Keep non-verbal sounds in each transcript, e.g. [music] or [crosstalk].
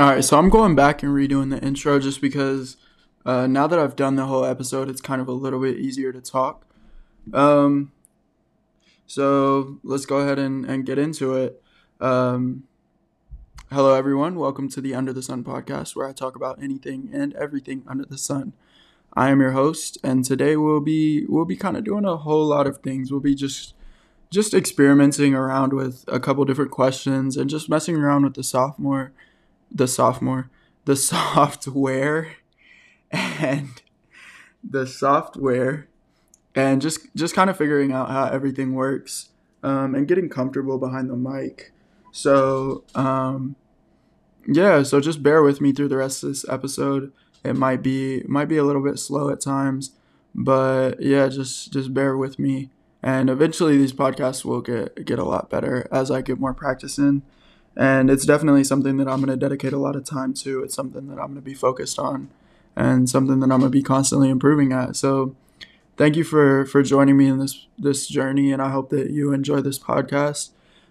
All right, so I'm going back and redoing the intro just because uh, now that I've done the whole episode, it's kind of a little bit easier to talk. Um, so let's go ahead and, and get into it. Um, hello, everyone. Welcome to the Under the Sun podcast, where I talk about anything and everything under the sun. I am your host, and today we'll be we'll be kind of doing a whole lot of things. We'll be just just experimenting around with a couple different questions and just messing around with the sophomore the sophomore, the [laughs] software, and the software, and just just kind of figuring out how everything works, um, and getting comfortable behind the mic. So um, yeah, so just bear with me through the rest of this episode. It might be might be a little bit slow at times, but yeah, just just bear with me. And eventually, these podcasts will get get a lot better as I get more practice in and it's definitely something that I'm going to dedicate a lot of time to. It's something that I'm going to be focused on, and something that I'm going to be constantly improving at. So, thank you for for joining me in this this journey, and I hope that you enjoy this podcast,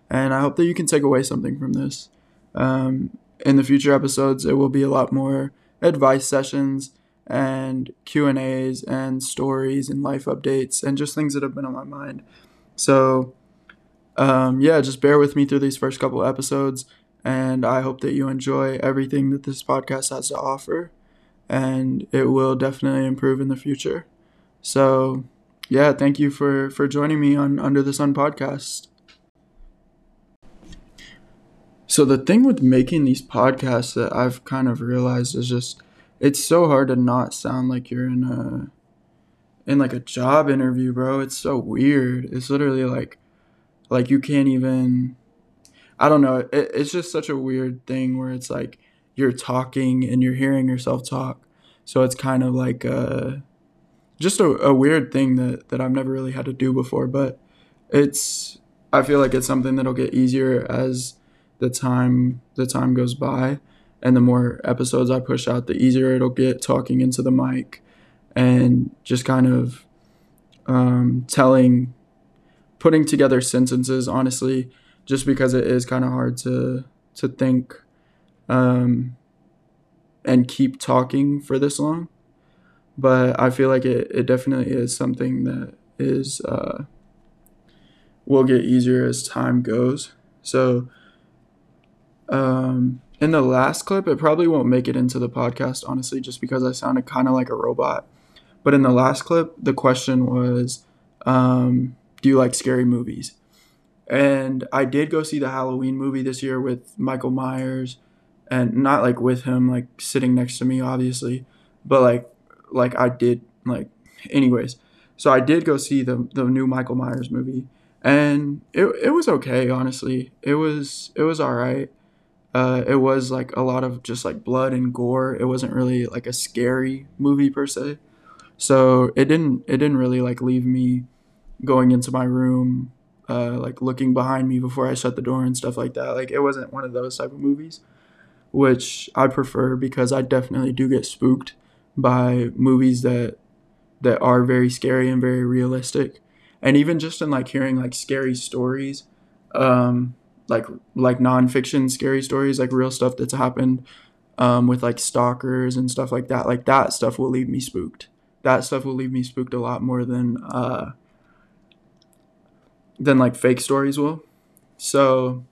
and I hope that you can take away something from this. Um, in the future episodes, it will be a lot more advice sessions and Q and A's and stories and life updates and just things that have been on my mind. So um, yeah, just bear with me through these first couple episodes, and I hope that you enjoy everything that this podcast has to offer, and it will definitely improve in the future. So, yeah, thank you for for joining me on Under the Sun podcast. So the thing with making these podcasts that I've kind of realized is just it's so hard to not sound like you're in a in like a job interview, bro. It's so weird. It's literally like like you can't even. I don't know. It, it's just such a weird thing where it's like you're talking and you're hearing yourself talk. So it's kind of like a, just a, a weird thing that, that I've never really had to do before. But it's I feel like it's something that'll get easier as the time the time goes by and the more episodes I push out, the easier it'll get talking into the mic and just kind of um, telling putting together sentences honestly just because it is kind of hard to to think um, and keep talking for this long. But i feel like it, it definitely is something that is uh, will get easier as time goes. So um, in the last clip it probably won't make it into the podcast honestly just because i sounded kind of like a robot. But in the last clip the question was um, do you like scary movies? And I did go see the Halloween movie this year with Michael Myers and not like with him like sitting next to me obviously, but like like I did like anyways. So I did go see the the new Michael Myers movie and it it was okay honestly. It was it was all right. Uh, it was like a lot of just like blood and gore. It wasn't really like a scary movie per se. So it didn't it didn't really like leave me going into my room, uh, like looking behind me before I shut the door and stuff like that. Like it wasn't one of those type of movies, which I prefer because I definitely do get spooked by movies that that are very scary and very realistic. And even just in like hearing like scary stories, um, like like nonfiction scary stories, like real stuff that's happened um, with like stalkers and stuff like that. Like that stuff will leave me spooked. That stuff will leave me spooked a lot more than uh, than like fake stories will. So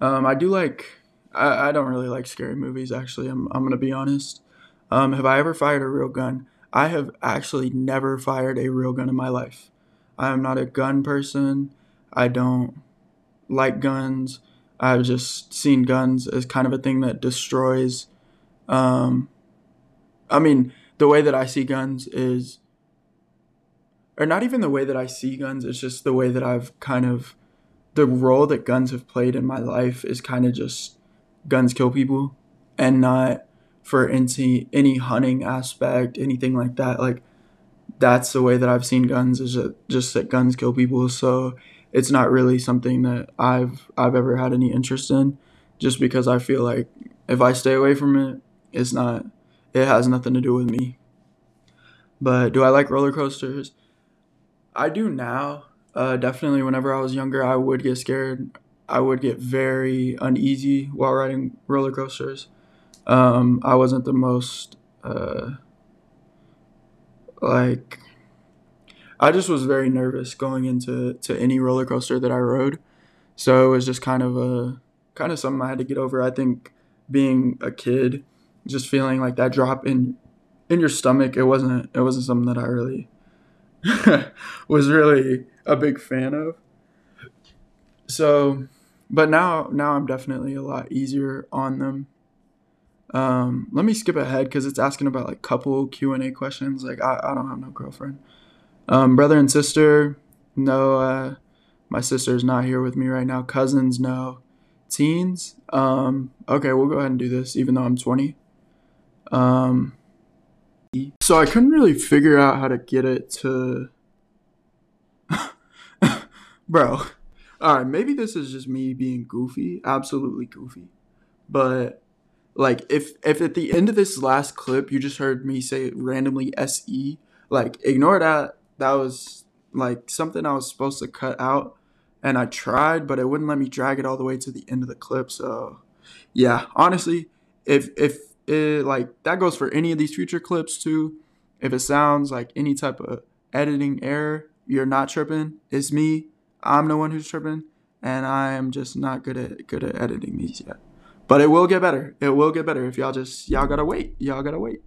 um, I do like I, I don't really like scary movies actually. I'm I'm gonna be honest. Um, have I ever fired a real gun? I have actually never fired a real gun in my life. I am not a gun person. I don't like guns. I've just seen guns as kind of a thing that destroys. Um, I mean, the way that I see guns is or not even the way that I see guns, it's just the way that I've kind of the role that guns have played in my life is kind of just guns kill people and not for any any hunting aspect, anything like that. Like that's the way that I've seen guns is just that guns kill people. So it's not really something that I've I've ever had any interest in, just because I feel like if I stay away from it, it's not it has nothing to do with me. But do I like roller coasters? I do now. Uh, definitely, whenever I was younger, I would get scared I would get very uneasy while riding roller coasters. Um, I wasn't the most uh, like I just was very nervous going into to any roller coaster that I rode. So it was just kind of a kind of something I had to get over. I think being a kid, just feeling like that drop in in your stomach, it wasn't it wasn't something that I really [laughs] was really a big fan of. So, but now now I'm definitely a lot easier on them. Um, let me skip ahead because it's asking about like couple Q and A questions. Like I, I don't have no girlfriend. Um, brother and sister, no. Uh, my sister's not here with me right now. Cousins, no. Teens, um, okay, we'll go ahead and do this, even though I'm 20. Um, so I couldn't really figure out how to get it to. [laughs] Bro, alright, maybe this is just me being goofy, absolutely goofy. But like if if at the end of this last clip you just heard me say randomly SE, like ignore that. That was like something I was supposed to cut out and I tried, but it wouldn't let me drag it all the way to the end of the clip. So yeah, honestly, if if it like that goes for any of these future clips too. If it sounds like any type of editing error, you're not tripping. It's me. I'm the one who's tripping, and I am just not good at good at editing these yet. But it will get better. It will get better if y'all just y'all gotta wait. Y'all gotta wait.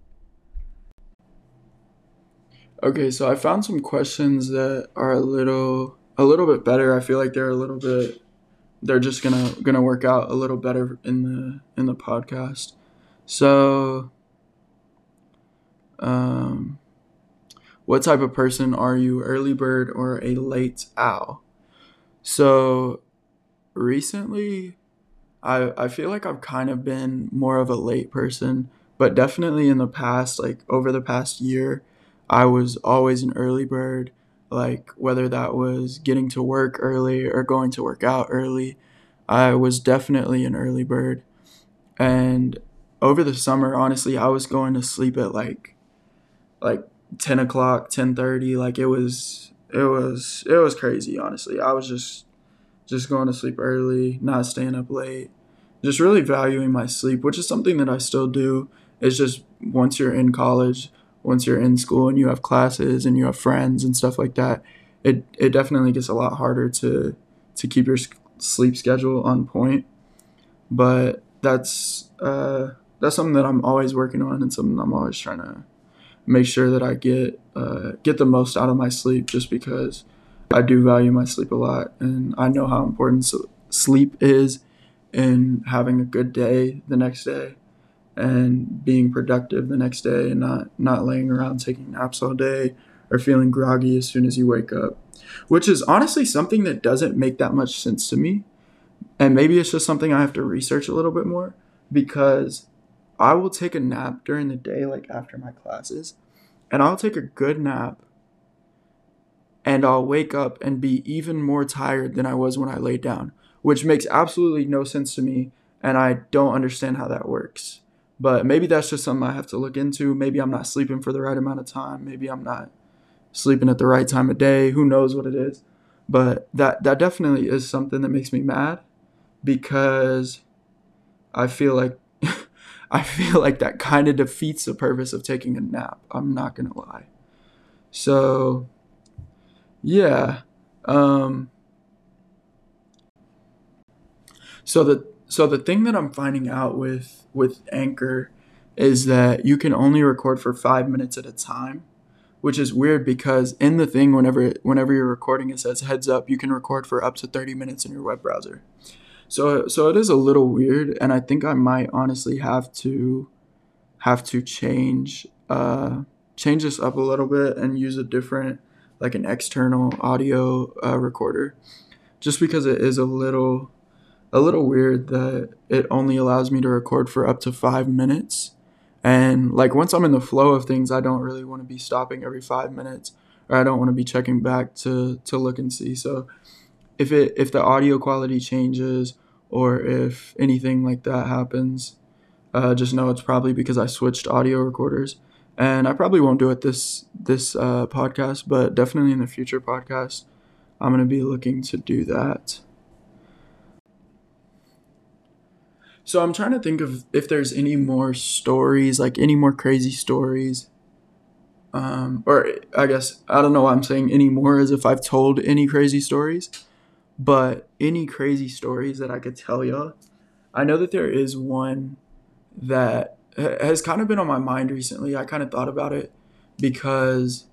Okay, so I found some questions that are a little a little bit better. I feel like they're a little bit they're just gonna gonna work out a little better in the in the podcast. So um what type of person are you, early bird or a late owl? So recently I I feel like I've kind of been more of a late person, but definitely in the past like over the past year, I was always an early bird like whether that was getting to work early or going to work out early. I was definitely an early bird. And over the summer, honestly, I was going to sleep at like like 10 o'clock, 10:30. Like it was it was it was crazy, honestly. I was just just going to sleep early, not staying up late, just really valuing my sleep, which is something that I still do. It's just once you're in college, once you're in school and you have classes and you have friends and stuff like that, it it definitely gets a lot harder to to keep your sleep schedule on point. But that's uh, that's something that I'm always working on and something I'm always trying to make sure that I get uh, get the most out of my sleep, just because I do value my sleep a lot and I know how important sleep is in having a good day the next day and being productive the next day and not not laying around taking naps all day or feeling groggy as soon as you wake up which is honestly something that doesn't make that much sense to me. And maybe it's just something i have to research a little bit more because i will take a nap during the day like after my classes and i'll take a good nap and i'll wake up and be even more tired than i was when i laid down which makes absolutely no sense to me and i don't understand how that works but maybe that's just something I have to look into. Maybe I'm not sleeping for the right amount of time. Maybe I'm not sleeping at the right time of day. Who knows what it is? But that that definitely is something that makes me mad because I feel like I feel like that kind of defeats the purpose of taking a nap. I'm not going to lie. So yeah, um so the so the thing that I'm finding out with with Anchor is that you can only record for five minutes at a time, which is weird because in the thing whenever whenever you're recording it says heads up you can record for up to 30 minutes in your web browser. So so it is a little weird, and I think I might honestly have to have to change uh, change this up a little bit and use a different like an external audio uh, recorder, just because it is a little a little weird that it only allows me to record for up to five minutes. And like once I'm in the flow of things, I don't really want to be stopping every five minutes, or I don't want to be checking back to to look and see. So if it if the audio quality changes or if anything like that happens, uh, just know it's probably because I switched audio recorders. And I probably won't do it this this uh, podcast, but definitely in the future podcast, I'm gonna be looking to do that. So I'm trying to think of if there's any more stories, like any more crazy stories. Um, or I guess I don't know why I'm saying any more as if I've told any crazy stories, but any crazy stories that I could tell y'all. I know that there is one that has kind of been on my mind recently. I kind of thought about it because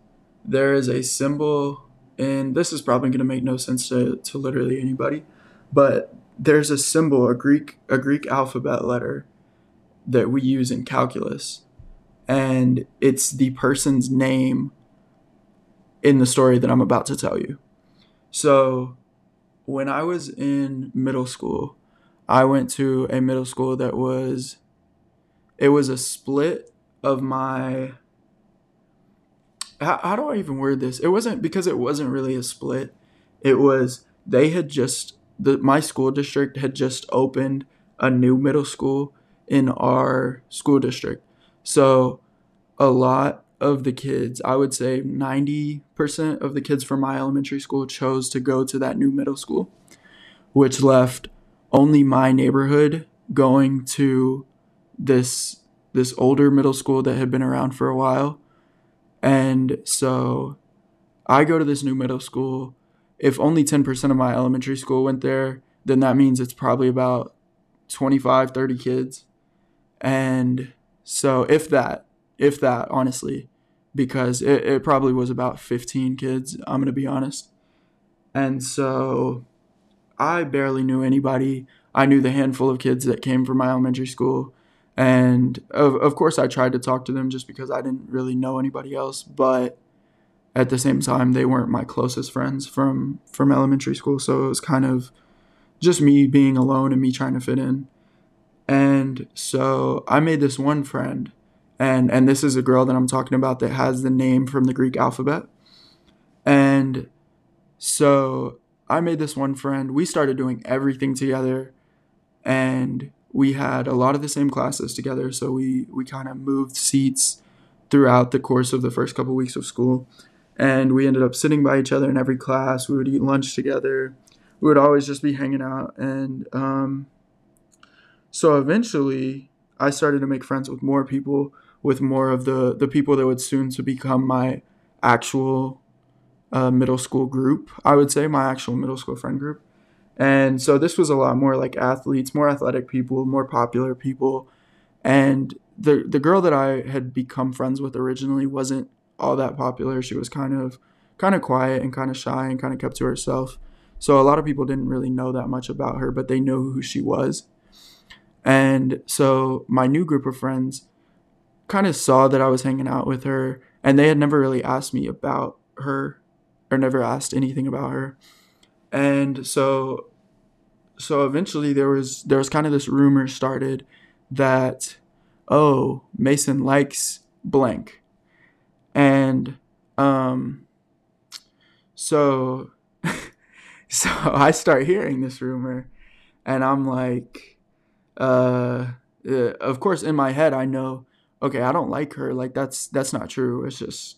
there is a symbol, and this is probably going to make no sense to, to literally anybody, but there's a symbol, a Greek a Greek alphabet letter that we use in calculus, and it's the person's name in the story that I'm about to tell you. So, when I was in middle school, I went to a middle school that was it was a split of my how, how do I even word this? It wasn't because it wasn't really a split. It was they had just the my school district had just opened a new middle school in our school district. So a lot of the kids, I would say 90% of the kids from my elementary school chose to go to that new middle school, which left only my neighborhood going to this this older middle school that had been around for a while. And so I go to this new middle school if only 10% of my elementary school went there, then that means it's probably about 25, 30 kids. And so, if that, if that, honestly, because it, it probably was about 15 kids, I'm going to be honest. And so, I barely knew anybody. I knew the handful of kids that came from my elementary school. And of, of course, I tried to talk to them just because I didn't really know anybody else. But at the same time they weren't my closest friends from from elementary school so it was kind of just me being alone and me trying to fit in and so i made this one friend and and this is a girl that i'm talking about that has the name from the greek alphabet. And so i made this one friend. We started doing everything together. And we had a lot of the same classes together. So we we kind of moved seats throughout the course of the first couple weeks of school. And we ended up sitting by each other in every class. We would eat lunch together. We would always just be hanging out, and um, so eventually, I started to make friends with more people, with more of the the people that would soon to become my actual uh, middle school group. I would say my actual middle school friend group, and so this was a lot more like athletes, more athletic people, more popular people, and the the girl that I had become friends with originally wasn't all that popular. She was kind of kind of quiet and kind of shy and kind of kept to herself. So a lot of people didn't really know that much about her, but they knew who she was. And so my new group of friends kind of saw that I was hanging out with her and they had never really asked me about her or never asked anything about her. And so so eventually there was there was kind of this rumor started that oh, Mason likes blank and um so [laughs] so I start hearing this rumor and I'm like uh, uh of course in my head I know okay I don't like her like that's that's not true it's just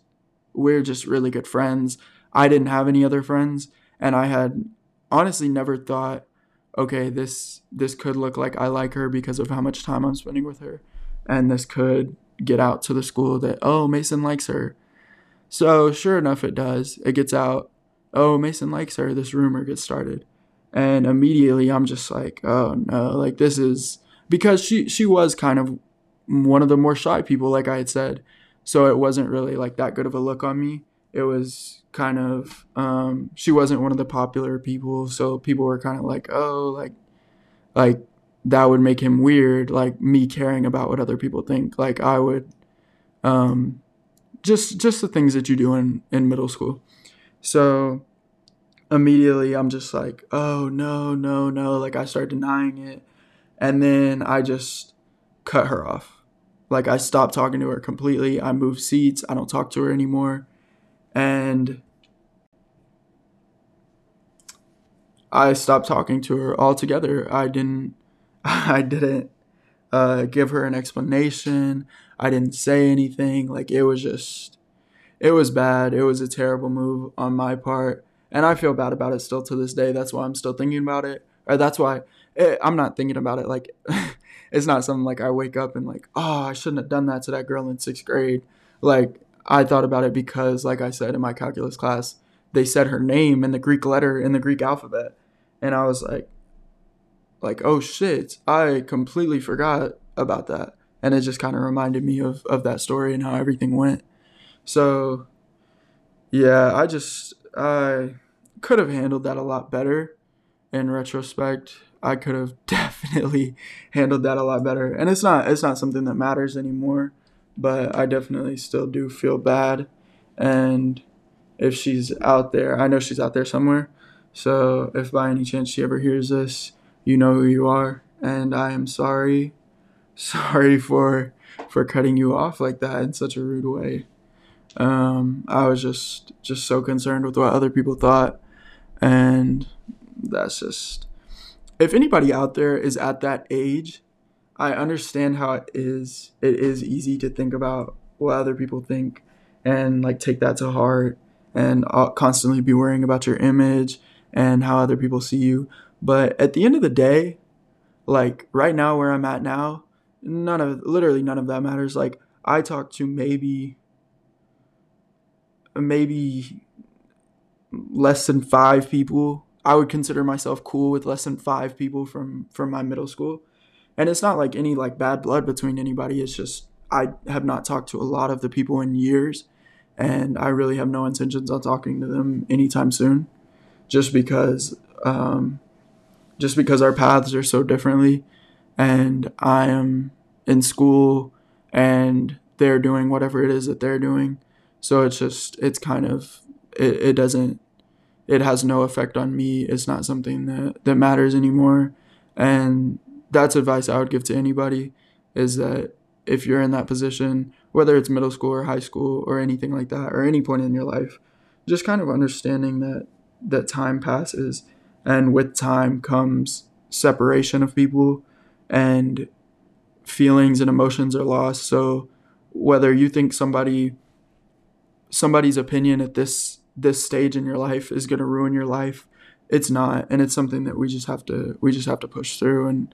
we're just really good friends I didn't have any other friends and I had honestly never thought okay this this could look like I like her because of how much time I'm spending with her and this could get out to the school that oh Mason likes her. So sure enough, it does. It gets out. Oh, Mason likes her. This rumor gets started, and immediately I'm just like, oh no, like this is because she she was kind of one of the more shy people, like I had said. So it wasn't really like that good of a look on me. It was kind of um, she wasn't one of the popular people, so people were kind of like, oh, like like that would make him weird, like me caring about what other people think. Like I would, um, just just the things that you do in in middle school. So immediately I'm just like, oh no, no, no. Like I start denying it, and then I just cut her off. Like I stopped talking to her completely. I moved seats. I don't talk to her anymore, and I stopped talking to her altogether. I didn't [laughs] I didn't uh, give her an explanation. I didn't say anything. Like it was just, it was bad. It was a terrible move on my part, and I feel bad about it still to this day. That's why I'm still thinking about it, or that's why it, eh, I'm not thinking about it. Like [laughs] it's not something like I wake up and like, oh, I shouldn't have done that to that girl in sixth grade. Like I thought about it because, like I said in my calculus class, they said her name in the Greek letter in the Greek alphabet, and I was like, like oh shit, I completely forgot about that, and it just kind of reminded me of of that story and how everything went. So, yeah, I just I could have handled that a lot better in retrospect. I could have [laughs] definitely handled that a lot better. And it's not it's not something that matters anymore, but I definitely still do feel bad. And if she's out there, I know she's out there somewhere. So if by any chance she ever hears this, you know who you are and I am sorry. [laughs] Sorry for for cutting you off like that in such a rude way. Um, I was just just so concerned with what other people thought and that's just if anybody out there is at that age, I understand how it is. It is easy to think about what other people think and like take that to heart and uh, constantly be worrying about your image and how other people see you. But at the end of the day, like right now where I'm at now, none of literally none of that matters. Like I talk to maybe maybe less than 5 people I would consider myself cool with less than five people from from my middle school, and it's not like any like bad blood between anybody. It's just I have not talked to a lot of the people in years, and I really have no intentions on talking to them anytime soon, just because um, just because our paths are so differently, and I am in school and they're doing whatever it is that they're doing, so it's just it's kind of it, it doesn't it has no effect on me. It's not something that, that matters anymore. And that's advice I would give to anybody is that if you're in that position, whether it's middle school or high school or anything like that, or any point in your life, just kind of understanding that that time passes and with time comes separation of people and feelings and emotions are lost. So whether you think somebody somebody's opinion at this this stage in your life is going to ruin your life it's not and it's something that we just have to we just have to push through and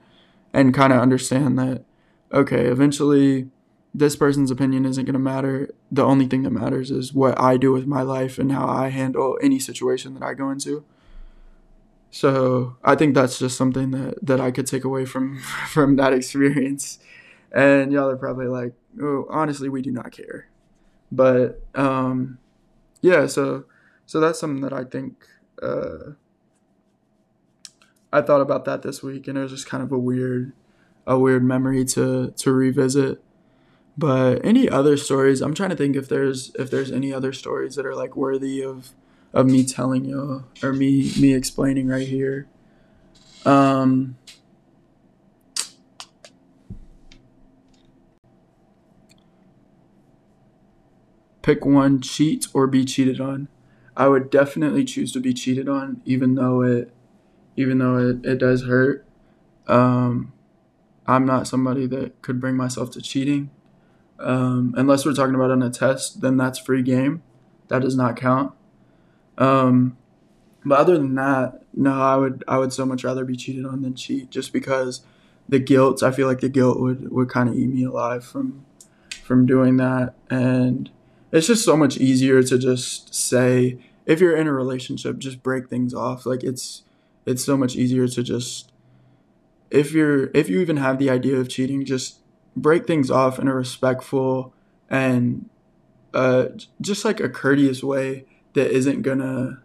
and kind of understand that okay eventually this person's opinion isn't going to matter. The only thing that matters is what i do with my life and how i handle any situation that i go into. So i think that's just something that that i could take away from [laughs] from that experience. And y'all are probably like oh honestly we do not care. But um yeah so so that's something that I think uh, I thought about that this week, and it was just kind of a weird, a weird memory to to revisit. But any other stories? I'm trying to think if there's if there's any other stories that are like worthy of of me telling you or me me explaining right here. Um. Pick one, cheat or be cheated on. I would definitely choose to be cheated on, even though it, even though it, it does hurt. Um, I'm not somebody that could bring myself to cheating. Um, unless we're talking about on a test, then that's free game. That does not count. Um, but other than that, no, I would I would so much rather be cheated on than cheat, just because the guilt. I feel like the guilt would would kind of eat me alive from from doing that, and it's just so much easier to just say if you're in a relationship just break things off. Like it's it's so much easier to just if you're if you even have the idea of cheating just break things off in a respectful and uh just like a courteous way that isn't gonna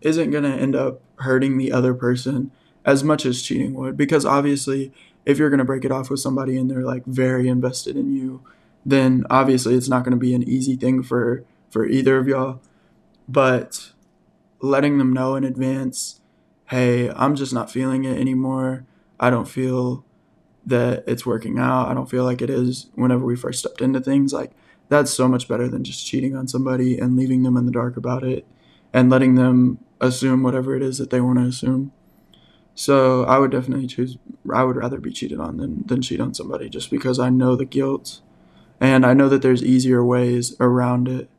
isn't gonna end up hurting the other person as much as cheating would. Because obviously if you're gonna break it off with somebody and they're like very invested in you then obviously it's not going to be an easy thing for for either of y'all. But letting them know in advance hey i'm just not feeling it anymore. I don't feel that it's working out. I don't feel like it is whenever we first stepped into things like that's so much better than just cheating on somebody and leaving them in the dark about it and letting them assume whatever it is that they want to assume. So i would definitely choose i would rather be cheated on than, than cheat on somebody just because i know the guilt and I know that there's easier ways around it.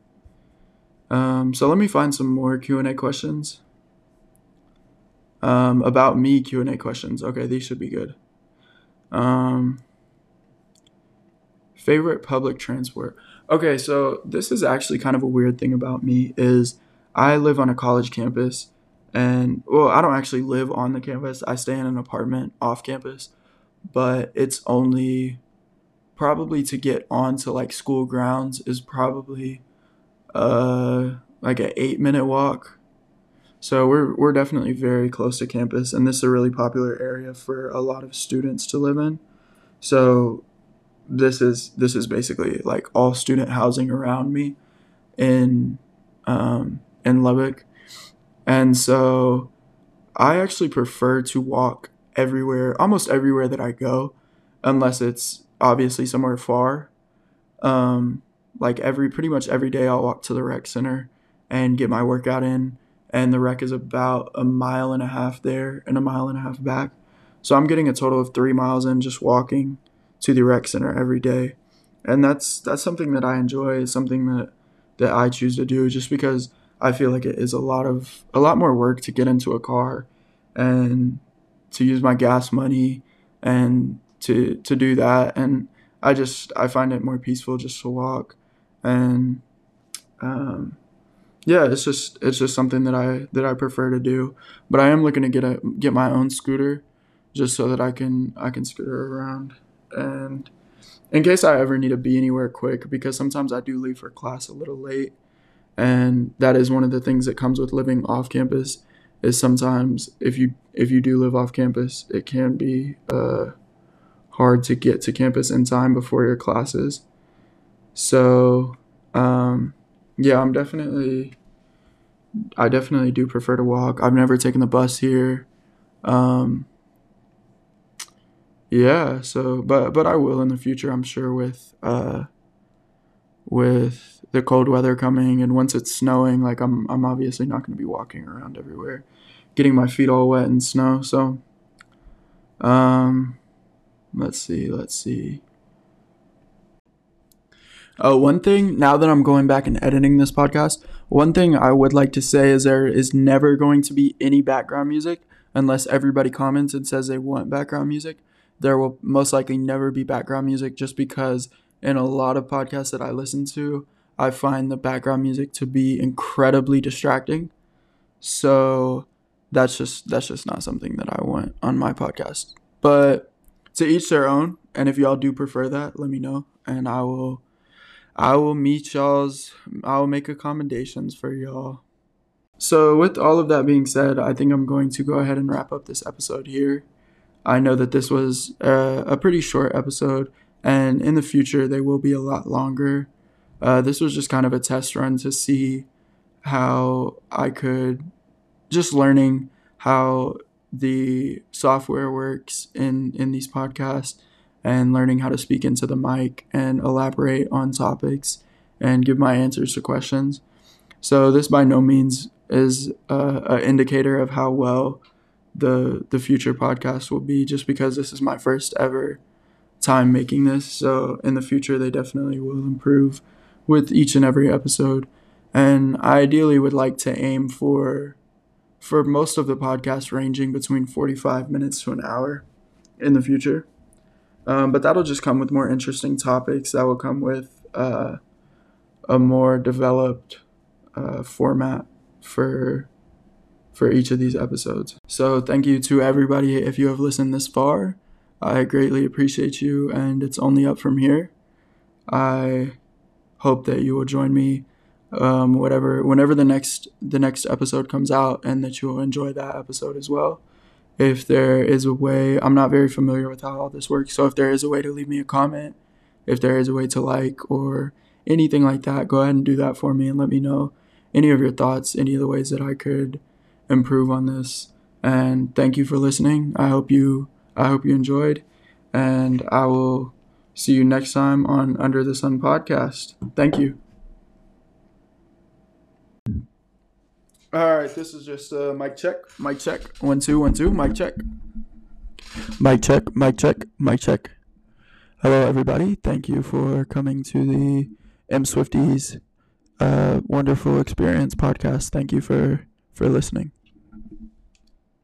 Um, so let me find some more Q and A questions. Um, about me Q and A questions. Okay, these should be good. Um, favorite public transport. Okay, so this is actually kind of a weird thing about me is I live on a college campus and well, I don't actually live on the campus. I stay in an apartment off campus, but it's only probably to get onto like school grounds is probably uh like an 8 minute walk. So we're we're definitely very close to campus and this is a really popular area for a lot of students to live in. So this is this is basically like all student housing around me in um, in Lubbock, and so I actually prefer to walk everywhere, almost everywhere that I go, unless it's obviously somewhere far. Um, like every pretty much every day, I'll walk to the rec center and get my workout in, and the rec is about a mile and a half there and a mile and a half back. So I'm getting a total of three miles in just walking to the rec center every day, and that's that's something that I enjoy. something that that I choose to do just because I feel like it is a lot of a lot more work to get into a car and to use my gas money and to to do that. And I just I find it more peaceful just to walk. And um yeah it's just it's just something that I that I prefer to do. But I am looking to get a get my own scooter just so that I can I can scooter around. And in case I ever need to be anywhere quick, because sometimes I do leave for class a little late, and that is one of the things that comes with living off campus. Is sometimes if you if you do live off campus, it can be uh, hard to get to campus in time before your classes. So, um, yeah, I'm definitely. I definitely do prefer to walk. I've never taken the bus here. Um, yeah, so but but I will in the future, I'm sure with uh with the cold weather coming and once it's snowing, like I'm I'm obviously not going to be walking around everywhere getting my feet all wet in snow. So um let's see, let's see. Oh, one thing now that I'm going back and editing this podcast, one thing I would like to say is there is never going to be any background music unless everybody comments and says they want background music there will most likely never be background music just because in a lot of podcasts that I listen to, I find the background music to be incredibly distracting. So that's just that's just not something that I want on my podcast. But to each their own, and if y'all do prefer that, let me know and I will I will meet y'all's I will make accommodations for y'all. So with all of that being said, I think I'm going to go ahead and wrap up this episode here. I know that this was a, a pretty short episode, and in the future they will be a lot longer. Uh, this was just kind of a test run to see how I could just learning how the software works in in these podcasts and learning how to speak into the mic and elaborate on topics and give my answers to questions. So this by no means is an indicator of how well the the future podcast will be just because this is my first ever time making this so in the future they definitely will improve with each and every episode and I ideally would like to aim for for most of the podcast ranging between 45 minutes to an hour in the future um, but that'll just come with more interesting topics that will come with uh, a more developed uh, format for for each of these episodes. So, thank you to everybody if you have listened this far. I greatly appreciate you, and it's only up from here. I hope that you will join me um, whatever whenever the next the next episode comes out, and that you will enjoy that episode as well. If there is a way, I'm not very familiar with how all this works, so if there is a way to leave me a comment, if there is a way to like or anything like that, go ahead and do that for me and let me know any of your thoughts, any of the ways that I could improve on this. And thank you for listening. I hope you I hope you enjoyed and I will see you next time on Under the Sun podcast. Thank you. All right, this is just a mic check. Mic check. One two one two. Mic check. Mic check. Mic check. Mic check. Hello, everybody. Thank you for coming to the M Swifties uh, Wonderful Experience podcast. Thank you for for listening.